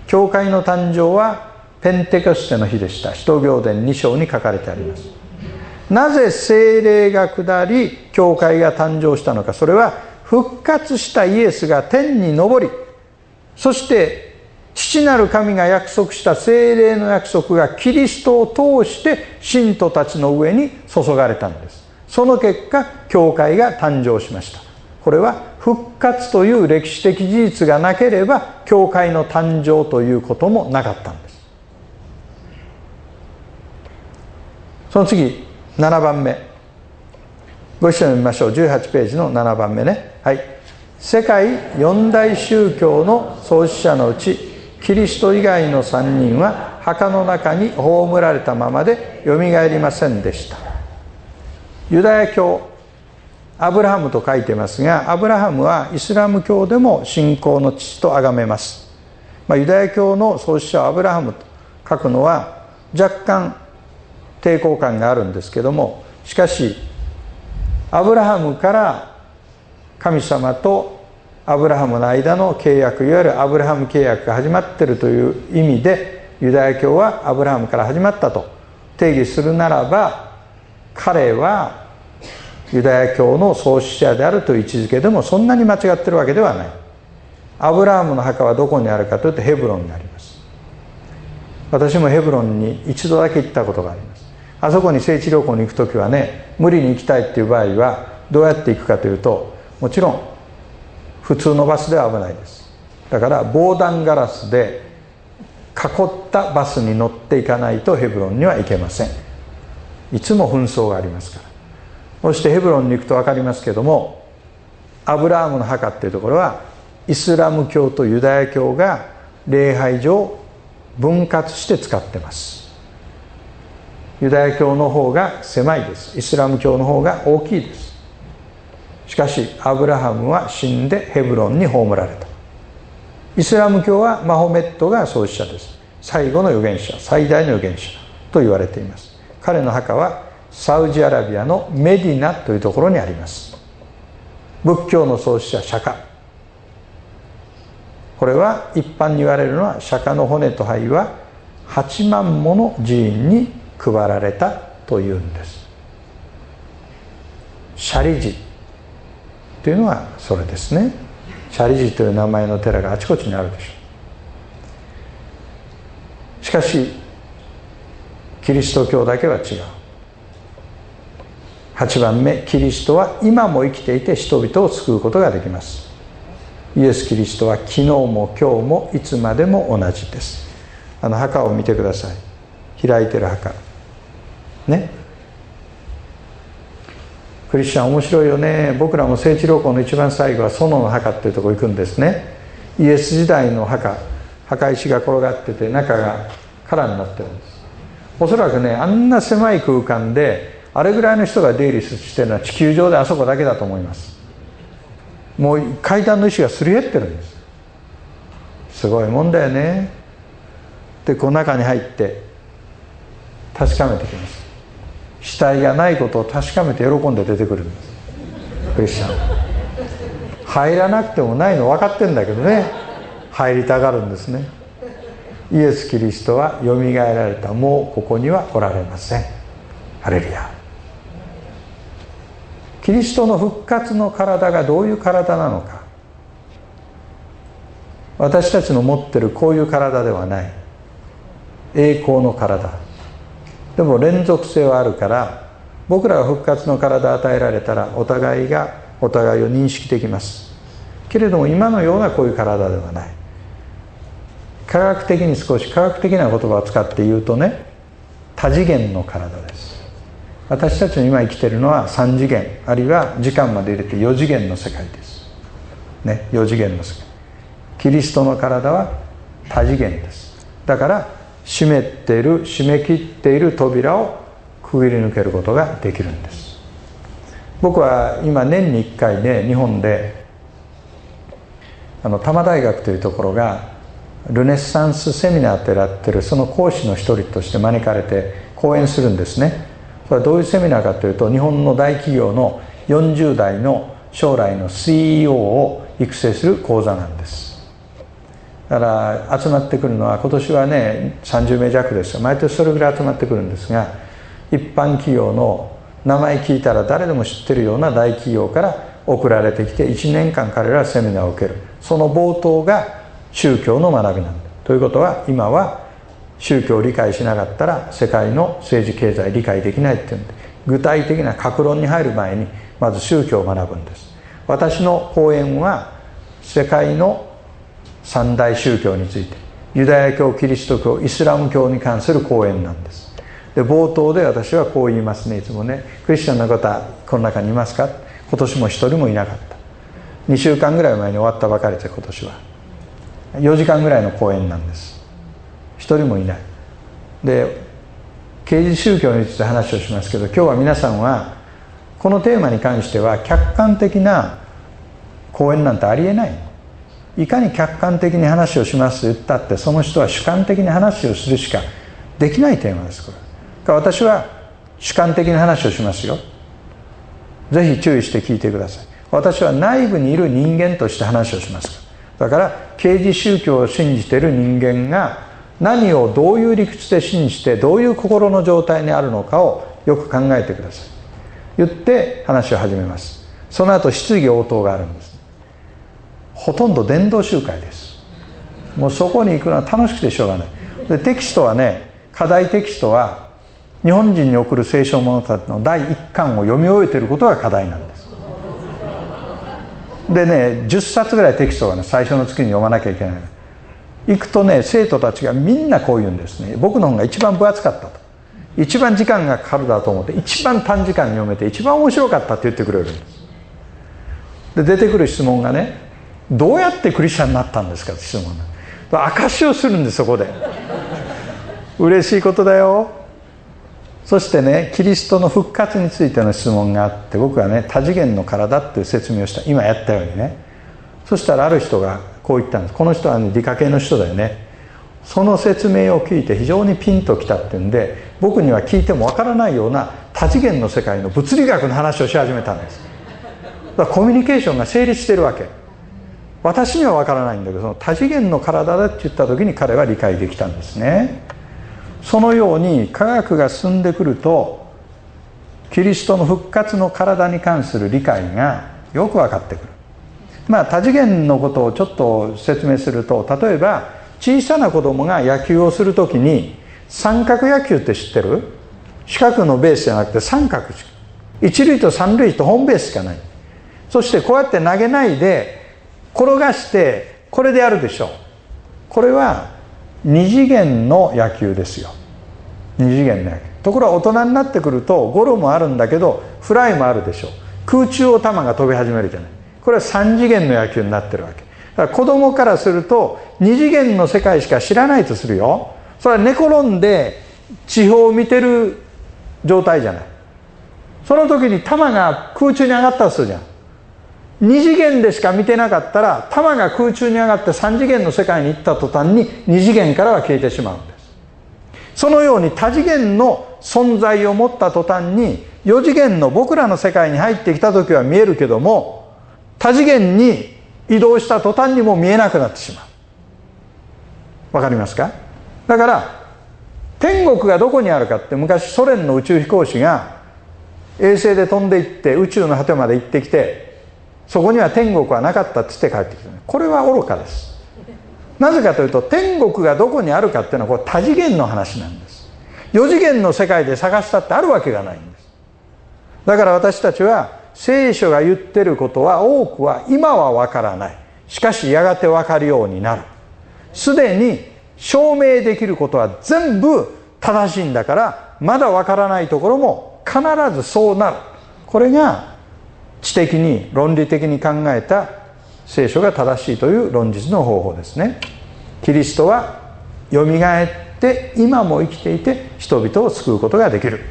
教会の誕生はペンテコステの日でした。使徒行伝2章に書かれてあります。なぜ精霊が下り教会が誕生したのか。それは復活したイエスが天に昇りそして父なる神が約束した精霊の約束がキリストを通して信徒たちの上に注がれたんです。その結果教会が誕生しました。これは復活という歴史的事実がなければ教会の誕生ということもなかったんです。その次7番目。ご一緒に見ましょう。18ページの7番目ね。はい。世界四大宗教の創始者のうちキリスト以外の3人は墓の中に葬られたままでよみがえりませんでした。ユダヤ教アブラハムと書いてますがアブラハムはイスラム教でも信仰の父と崇めます、まあ、ユダヤ教の創始者アブラハムと書くのは若干抵抗感があるんですけどもしかしアブラハムから神様とアブラハムの間の契約いわゆるアブラハム契約が始まってるという意味でユダヤ教はアブラハムから始まったと定義するならば彼はユダヤ教の創始者であるという位置づけでもそんなに間違ってるわけではない。アブラハムの墓はどこにあるかというとヘブロンにあります。私もヘブロンに一度だけ行ったことがあります。あそこに聖地旅行に行く時はね無理に行きたいっていう場合はどうやって行くかというともちろん普通のバスでは危ないです。だから防弾ガラスで囲ったバスに乗っていかないとヘブロンには行けません。いつも紛争がありますから。そしてヘブロンに行くと分かりますけどもアブラームの墓っていうところはイスラム教とユダヤ教が礼拝上分割して使ってます。ユダヤ教の方が狭いです。イスラム教の方が大きいです。しかしアブラハムは死んでヘブロンに葬られた。イスラム教はマホメットが創始者です。最後の預言者最大の預言者と言われています。彼の墓はサウジアラビアのメディナというところにあります。仏教の創始者釈迦。これは一般に言われるのは釈迦の骨と灰は8万もの寺院に配られたというんです。シャリ寺というのはそれですね。シャリ寺という名前の寺があちこちにあるでしょう。しかしキリスト教だけは違う。8番目キリストは今も生きていて人々を救うことができます。イエス・キリストは昨日も今日もいつまでも同じです。あの墓を見てください。開いてる墓。ね。クリスチャン面白いよね。僕らも聖地旅行の一番最後は園の墓っていうとこ行くんですね。イエス時代の墓。墓石が転がってて中が空になってるんです。おそらくねあんな狭い空間であれぐらいの人が出入りしてるのは地球上であそこだけだと思います。もう階段の石がすり減ってるんです。すごいもんだよね。でこの中に入って確かめてきます。死体がないことを確かめて喜んで出てくるんです。クリスチャン。入らなくてもないの分かってんだけどね。入りたがるんですね。イエス・キリストはよみがえられた。もうここにはおられません。ハレルヤ。キリストの復活の体がどういう体なのか。私たちの持ってるこういう体ではない。栄光の体。でも連続性はあるから僕らが復活の体を与えられたらお互いがお互いを認識できます。けれども今のようなこういう体ではない。科学的に少し科学的な言葉を使って言うとね多次元の体です。私たちの今生きてるのは3次元あるいは時間まで入れて4次元の世界です。ね4次元の世界。キリストの体は多次元です。だから閉めてる締め切っている扉をくぐり抜けることができるんです。僕は今年に1回ね日本であの多摩大学というところがルネッサンスセミナーってやってるその講師の一人として招かれて講演するんですね。これはどういうセミナーかというと日本の大企業の40代の将来の CEO を育成する講座なんです。だから集まってくるのは今年はね30名弱です毎年それぐらい集まってくるんですが一般企業の名前聞いたら誰でも知ってるような大企業から送られてきて1年間彼らはセミナーを受ける。その冒頭が宗教の学びなんだ。ということは今は宗教を理解しなかったら世界の政治経済理解できないっていうんで具体的な格論に入る前にまず宗教を学ぶんです。私の講演は世界の三大宗教についてユダヤ教キリスト教イスラム教に関する講演なんです。で冒頭で私はこう言いますね。いつもねクリスチャンの方この中にいますか？今年も一人もいなかった。2週間ぐらい前に終わったばかりで今年は。4時間ぐらいの講演なんです。一人もいない。で刑事宗教について話をしますけど今日は皆さんはこのテーマに関しては客観的な講演なんてありえない。いかに客観的に話をしますと言ったってその人は主観的に話をするしかできないテーマですこれ。私は主観的に話をしますよ。ぜひ注意して聞いてください。私は内部にいる人間として話をします。だから刑事宗教を信じている人間が何をどういう理屈で信じてどういう心の状態にあるのかをよく考えてください。言って話を始めます。その後質疑応答があるんです。ほとんど伝道集会です。もうそこに行くのは楽しくてしょうがない。でテキストはね課題テキストは日本人に送る聖書物語の第1巻を読み終えていることが課題なんです。でね10冊ぐらいテキストがね最初の月に読まなきゃいけない行くとね生徒たちがみんなこう言うんですね。僕の本が一番分厚かったと。一番時間がかかるだと思って一番短時間に読めて一番面白かったって言ってくれるんです。で出てくる質問がねどうやってクリスチャンになったんですかって質問が証をするんですそこで。嬉しいことだよ。そしてねキリストの復活についての質問があって僕はね多次元の体っていう説明をした。今やったようにね。そしたらある人がこう言ったんです。この人は、ね、理科系の人だよね。その説明を聞いて非常にピンときたってんで僕には聞いてもわからないような多次元の世界の物理学の話をし始めたんです。だからコミュニケーションが成立してるわけ。私にはわからないんだけどその多次元の体だって言った時に彼は理解できたんですね。そのように科学が進んでくるとキリストの復活の体に関する理解がよく分かってくる。まあ多次元のことをちょっと説明すると例えば小さな子供が野球をする時に三角野球って知ってる？四角のベースじゃなくて三角一塁と三塁とホームベースしかない。そしてこうやって投げないで転がしてこれでやるでしょう。これは二次元の野球ですよ。二次元の野球。ところが大人になってくるとゴロもあるんだけどフライもあるでしょう。空中を球が飛び始めるじゃない。これは三次元の野球になってるわけ。だから子供からすると二次元の世界しか知らないとするよ。それは寝転んで地表を見てる状態じゃない。その時に球が空中に上がったとするじゃん。二次元でしか見てなかったら球が空中に上がって三次元の世界に行った途端に二次元からは消えてしまうんです。そのように多次元の存在を持った途端に4次元の僕らの世界に入ってきた時は見えるけども多次元に移動した途端にもう見えなくなってしまう。わかりますか？だから天国がどこにあるかって昔ソ連の宇宙飛行士が衛星で飛んでいって宇宙の果てまで行ってきてそこには天国はなかったって言って帰ってきた。これは愚かです。なぜかというと天国がどこにあるかっていうのはこれ多次元の話なんです。4次元の世界で探したってあるわけがないんです。だから私たちは聖書が言ってることは多くは今はわからない。しかしやがてわかるようになる。すでに証明できることは全部正しいんだからまだわからないところも必ずそうなる。これが知的に論理的に考えた聖書が正しいという論実の方法ですね。キリストはよみがえって今も生きていて人々を救うことができる。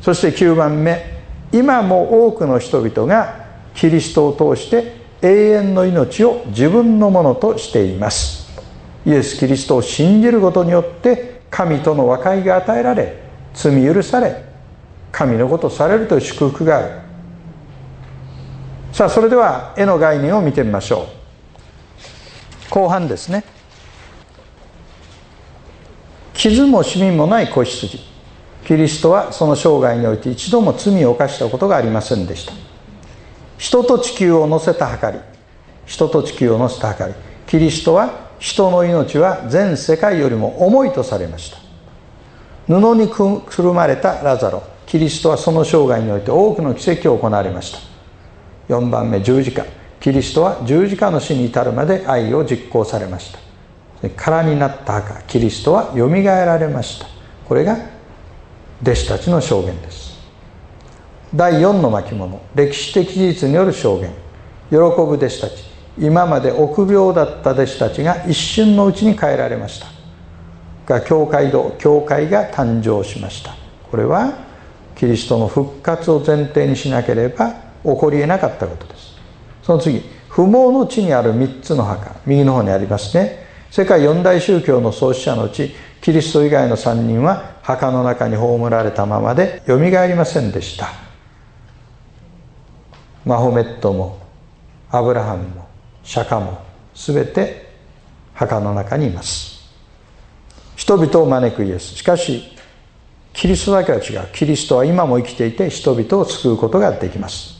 そして9番目今も多くの人々がキリストを通して永遠の命を自分のものとしています。イエス・キリストを信じることによって神との和解が与えられ罪許され神のことされるという祝福がある。さあそれでは絵の概念を見てみましょう。後半ですね。傷もしみもない子羊。キリストはその生涯において一度も罪を犯したことがありませんでした。人と地球を乗せた計り。人と地球を乗せた計り。キリストは人の命は全世界よりも重いとされました。布にくるまれたラザロ。キリストはその生涯において多くの奇跡を行われました。4番目十字架。キリストは十字架の死に至るまで愛を実行されました。空になった墓。キリストはよみがえられました。これが弟子たちの証言です。第4の巻物。歴史的事実による証言。喜ぶ弟子たち。今まで臆病だった弟子たちが一瞬のうちに変えられました。が教会堂教会が誕生しました。これはキリストの復活を前提にしなければ起こりえなかったことです。その次不毛の地にある3つの墓。右の方にありますね。世界四大宗教の創始者のうちキリスト以外の3人は墓の中に葬られたままでよみがえりませんでした。マホメットもアブラハムも釈迦も全て墓の中にいます。人々を招くイエス。しかしキリストだけは違う。キリストは今も生きていて人々を救うことができます。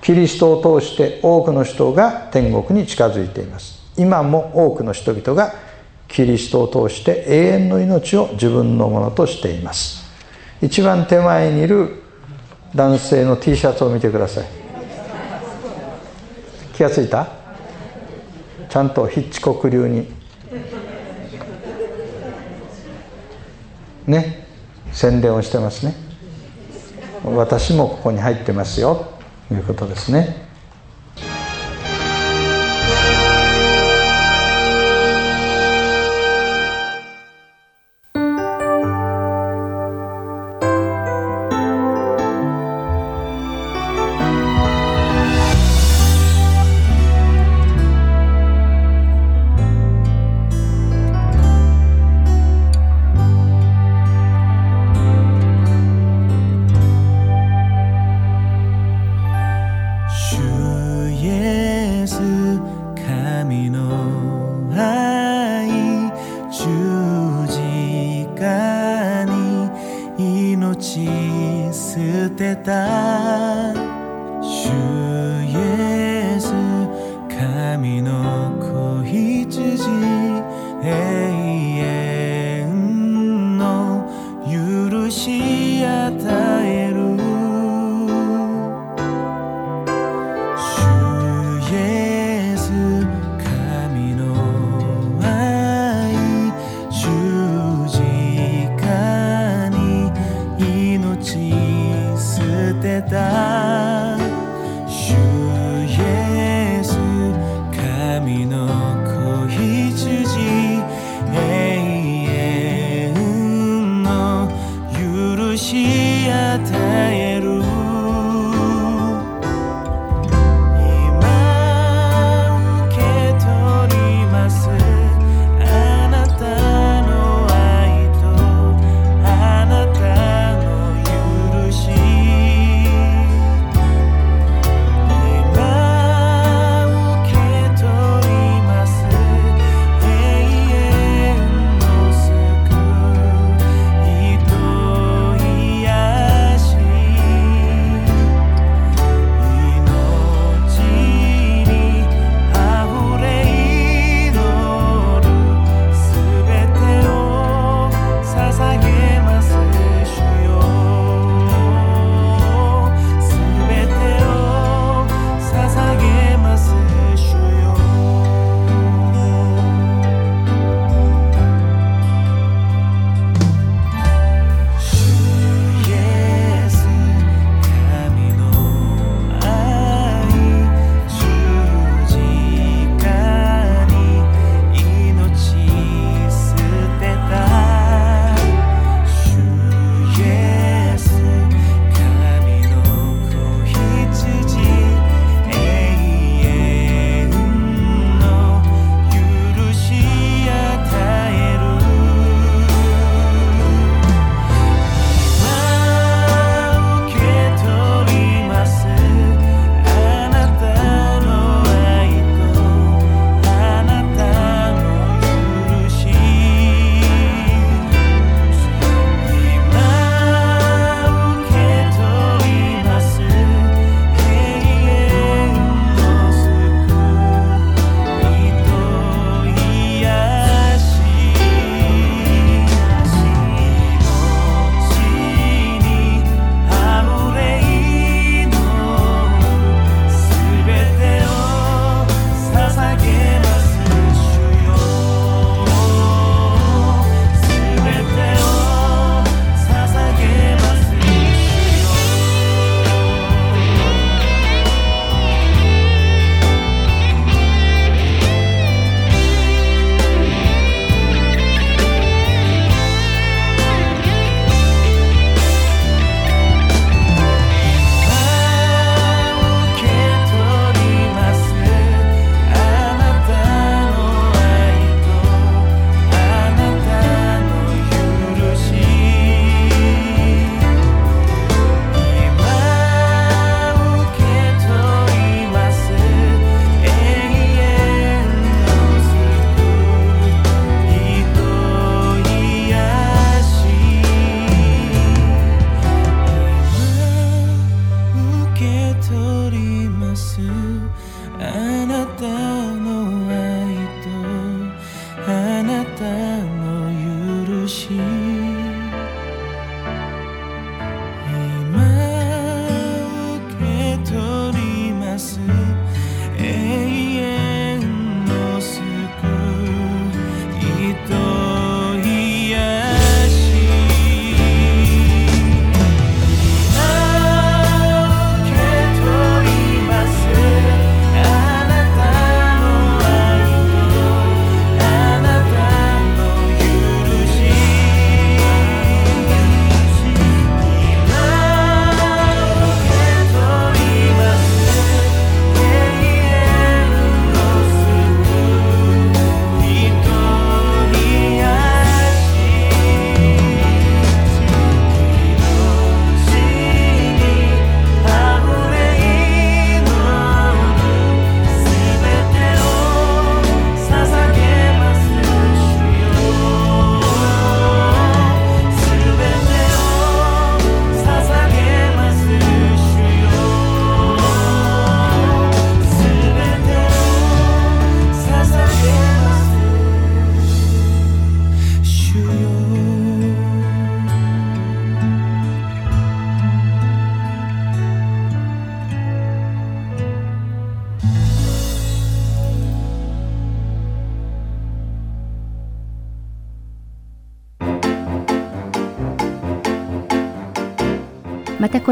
キリストを通して多くの人が天国に近づいています。今も多くの人々がキリストを通して永遠の命を自分のものとしています。一番手前にいる男性の T シャツを見てください。気がついた？ちゃんとヒッチコック流に。ね？宣伝をしてますね。私もここに入ってますよ。いうことですね。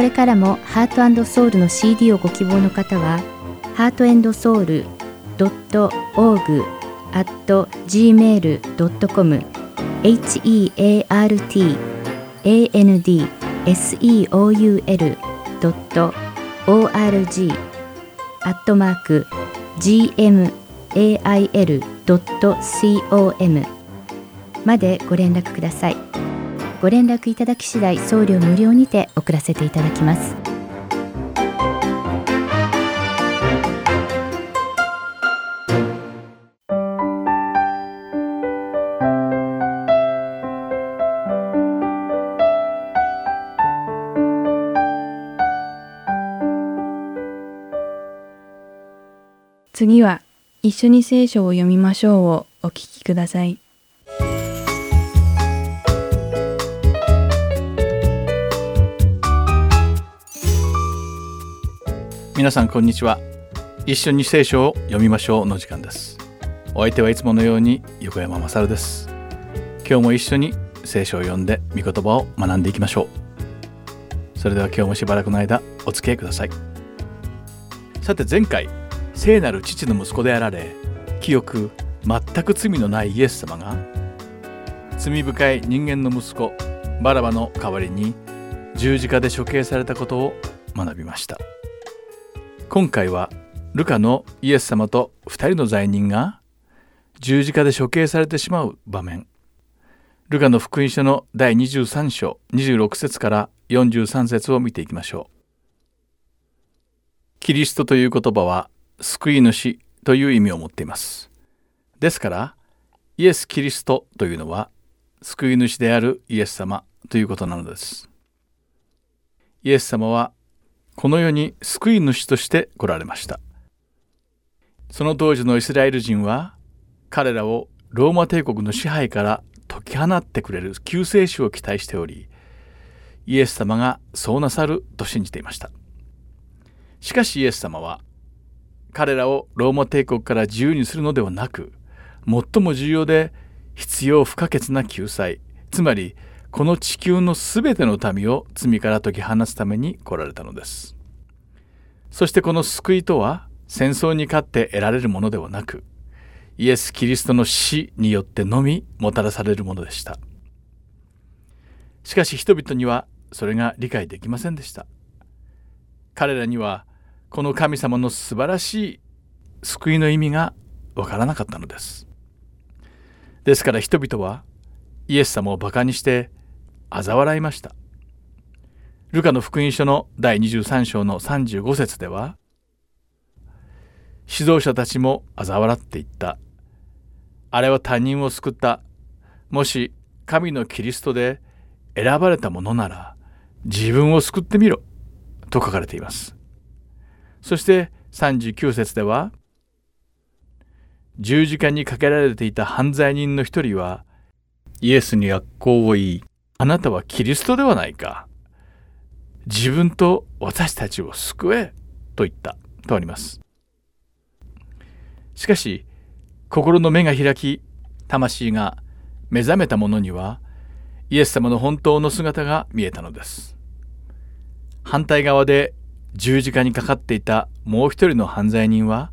れからもハートソウルの CD をご希望の方は heartandsoul.org.gmail.com heartandseoul.org アットマーク gmail.com までご連絡くださいご連絡いただき次第送料無料にて送らせていただきます次は一緒に聖書を読みましょうをお聞きください。皆さんこんにちは。一緒に聖書を読みましょうの時間です。お相手はいつものように横山まさるです。今日も一緒に聖書を読んで御言葉を学んでいきましょう。それでは今日もしばらくの間お付き合いください。さて前回聖なる父の息子であられ清く全く罪のないイエス様が罪深い人間の息子バラバの代わりに十字架で処刑されたことを学びました今回はルカのイエス様と二人の罪人が十字架で処刑されてしまう場面ルカの福音書の第23章26節から43節を見ていきましょうキリストという言葉は救い主という意味を持っています。ですから、イエス・キリストというのは救い主であるイエス様ということなのです。イエス様はこの世に救い主として来られました。その当時のイスラエル人は彼らをローマ帝国の支配から解き放ってくれる救世主を期待しており、イエス様がそうなさると信じていました。しかしイエス様は彼らをローマ帝国から自由にするのではなく最も重要で必要不可欠な救済つまりこの地球のすべての民を罪から解き放つために来られたのです。そしてこの救いとは戦争に勝って得られるものではなくイエス・キリストの死によってのみもたらされるものでした。しかし人々にはそれが理解できませんでした。彼らにはこの神様の素晴らしい救いの意味がわからなかったのです。ですから人々はイエス様をバカにして嘲笑いました。ルカの福音書の第23章の35節では指導者たちも嘲笑っていった。あれは他人を救った。もし神のキリストで選ばれたものなら自分を救ってみろ。と書かれています。そして39節では十字架にかけられていた犯罪人の一人はイエスに悪行を言いあなたはキリストではないか。自分と私たちを救えと言った。とあります。しかし心の目が開き魂が目覚めた者にはイエス様の本当の姿が見えたのです。反対側で十字架にかかっていたもう一人の犯罪人は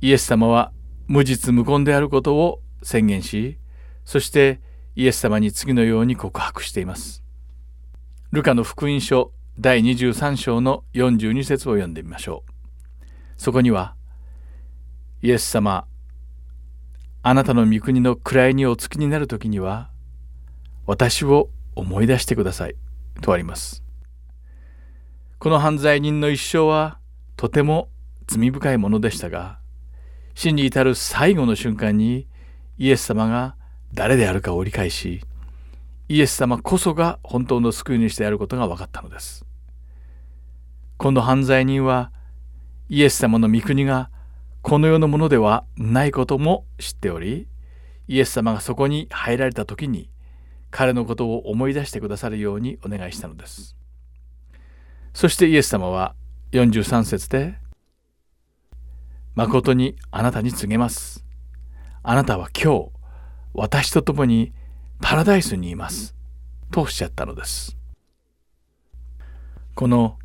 イエス様は無実無根であることを宣言しそしてイエス様に次のように告白しています。ルカの福音書第23章の42節を読んでみましょう。そこにはイエス様あなたの御国の位にお付きになる時には私を思い出してくださいとあります。この犯罪人の一生はとても罪深いものでしたが死に至る最後の瞬間にイエス様が誰であるかを理解しイエス様こそが本当の救い主であることが分かったのですこの犯罪人はイエス様の御国がこの世のものではないことも知っておりイエス様がそこに入られた時に彼のことを思い出してくださるようにお願いしたのですそしてイエス様は43節で「誠にあなたに告げます。あなたは今日私と共にパラダイスにいます」とおっしゃったのです。この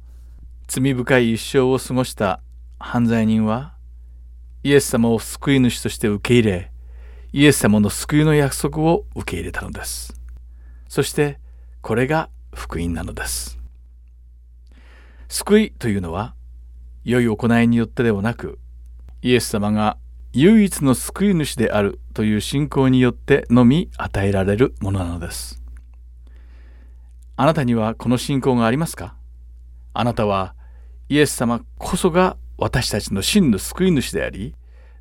罪深い一生を過ごした犯罪人はイエス様を救い主として受け入れイエス様の救いの約束を受け入れたのです。そしてこれが福音なのです。救いというのは良い行いによってではなくイエス様が唯一の救い主であるという信仰によってのみ与えられるものなのです。あなたにはこの信仰がありますか？あなたはイエス様こそが私たちの真の救い主であり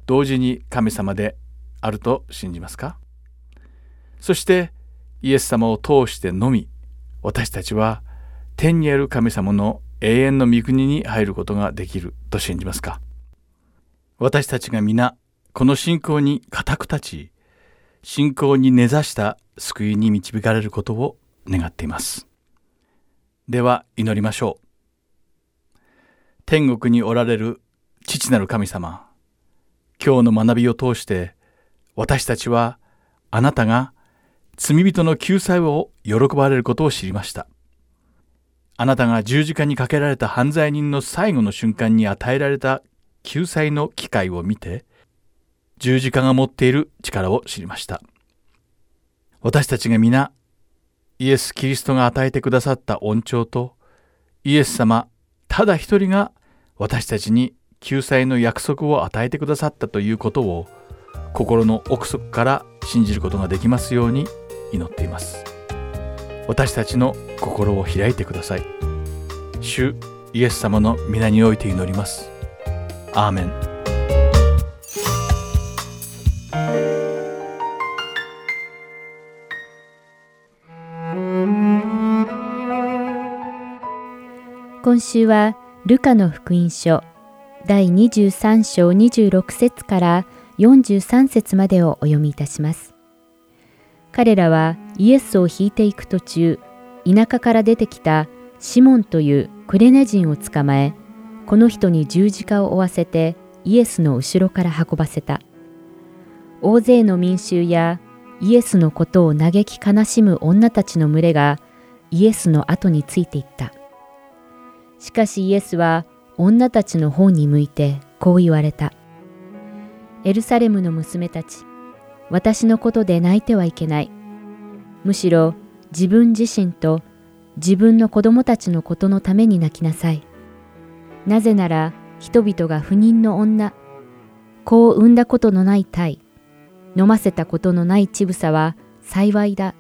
同時に神様であると信じますか？そしてイエス様を通してのみ私たちは天にある神様の永遠の御国に入ることができると信じますか？私たちが皆この信仰に固く立ち信仰に根ざした救いに導かれることを願っています。では祈りましょう。天国におられる父なる神様今日の学びを通して私たちはあなたが罪人の救済を喜ばれることを知りました。あなたが十字架にかけられた犯罪人の最後の瞬間に与えられた救済の機会を見て十字架が持っている力を知りました。私たちが皆イエス・キリストが与えてくださった恩寵とイエス様ただ一人が私たちに救済の約束を与えてくださったということを心の奥底から信じることができますように祈っています。私たちの心を開いてください。主イエス様の皆において祈ります。アーメン今週はルカの福音書第23章26節から43節までをお読みいたします。彼らはイエスを引いていく途中、田舎から出てきたシモンというクレネ人を捕まえ、この人に十字架を負わせてイエスの後ろから運ばせた。大勢の民衆やイエスのことを嘆き悲しむ女たちの群れがイエスの後についていった。しかしイエスは女たちの方に向いてこう言われた。エルサレムの娘たち、私のことで泣いてはいけない。むしろ自分自身と自分の子供たちのことのために泣きなさい。なぜなら人々が不妊の女、子を産んだことのない体、飲ませたことのない乳房は幸いだ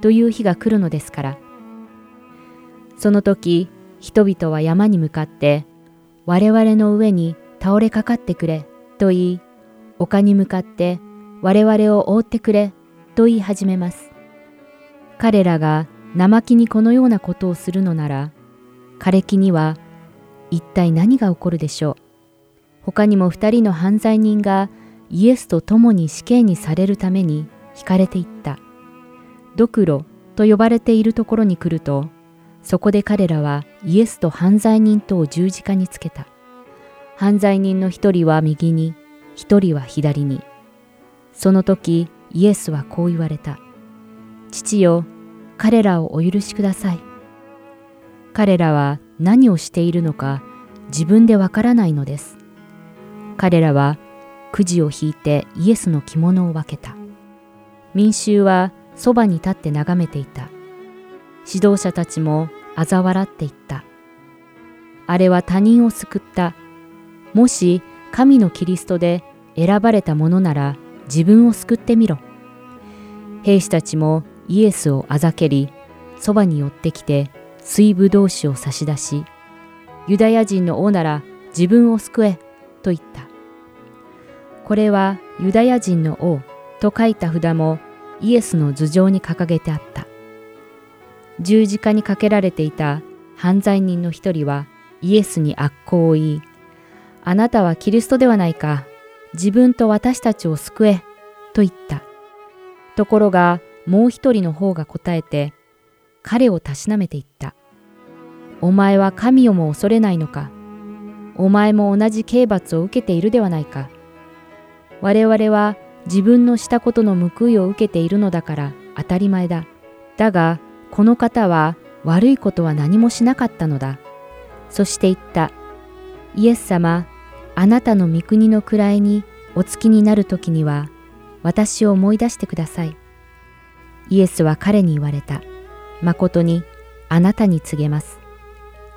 という日が来るのですから。その時、人々は山に向かって、我々の上に倒れかかってくれ、と言い、丘に向かって我々を覆ってくれ、と言い始めます。彼らが生木にこのようなことをするのなら、枯れ木には一体何が起こるでしょう。他にも二人の犯罪人がイエスと共に死刑にされるために惹かれていった。ドクロと呼ばれているところに来ると、そこで彼らはイエスと犯罪人とを十字架につけた。犯罪人の一人は右に、一人は左に。その時、イエスはこう言われた。父よ、彼らをお許しください。彼らは何をしているのか自分でわからないのです。彼らはくじを引いてイエスの着物を分けた。民衆はそばに立って眺めていた。指導者たちも嘲笑っていった。あれは他人を救った。もし神のキリストで選ばれたものなら自分を救ってみろ。兵士たちもイエスをあざけり、そばに寄ってきて水ぶどう酒を差し出し、ユダヤ人の王なら自分を救えと言った。これはユダヤ人の王と書いた札もイエスの頭上に掲げてあった。十字架にかけられていた犯罪人の一人はイエスに悪行を言い、あなたはキリストではないか、自分と私たちを救え、と言った。ところがもう一人の方が答えて、彼をたしなめて言った。お前は神をも恐れないのか。お前も同じ刑罰を受けているではないか。我々は自分のしたことの報いを受けているのだから当たり前だ。だが、この方は悪いことは何もしなかったのだ。そして言った。イエス様、あなたの御国の位にお付きになる時には、私を思い出してください。イエスは彼に言われた。誠にあなたに告げます。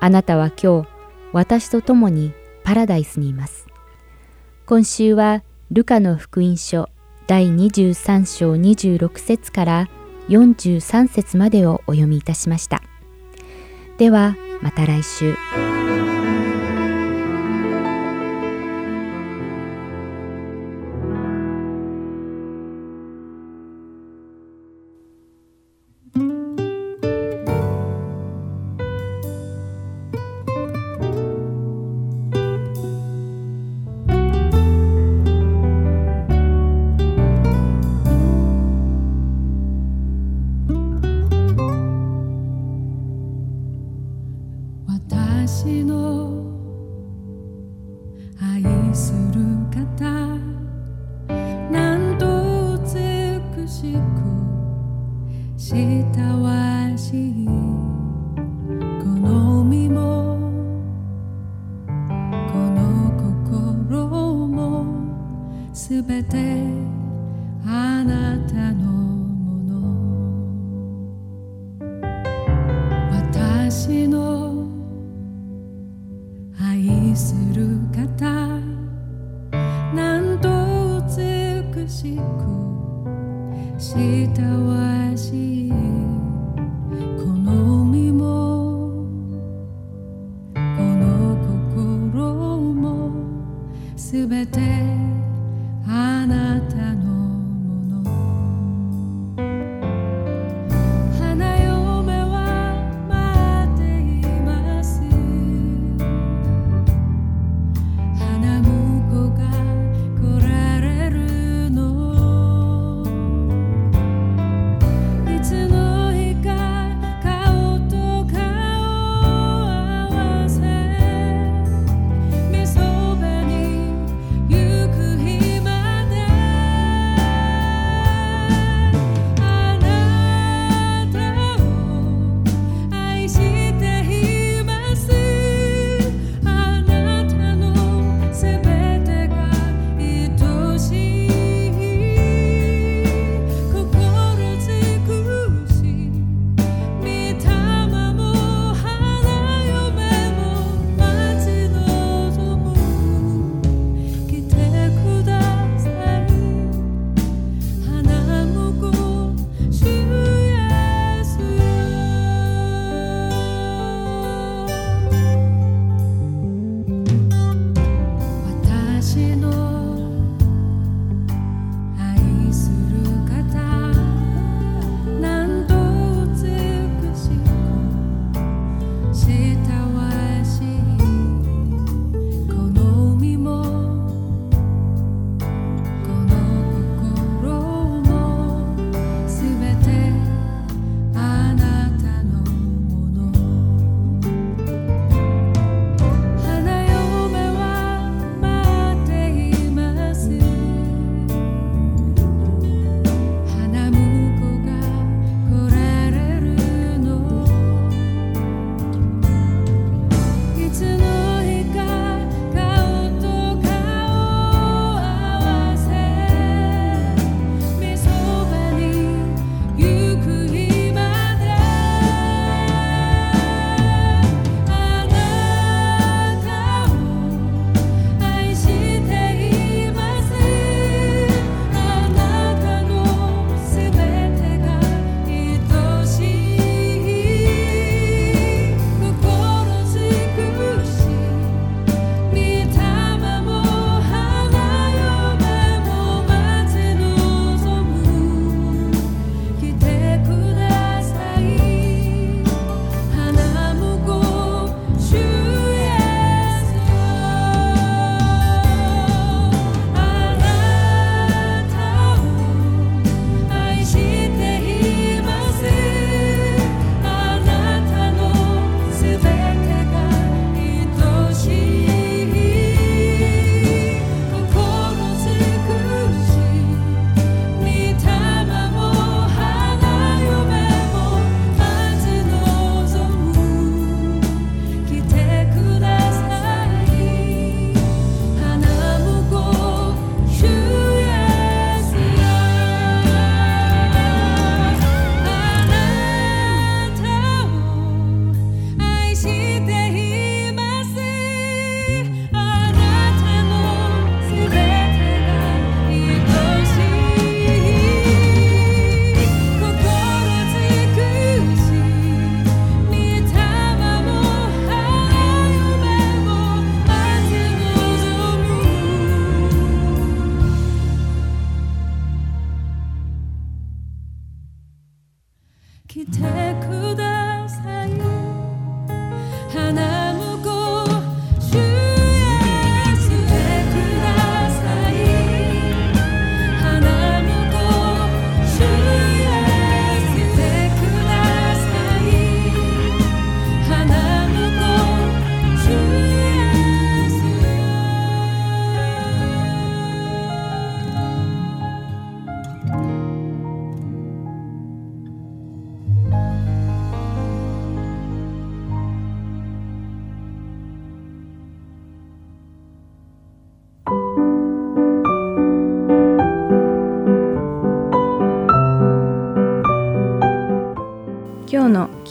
あなたは今日、私と共にパラダイスにいます。今週は、ルカの福音書第23章26節から43節までをお読みいたしました。では、また来週。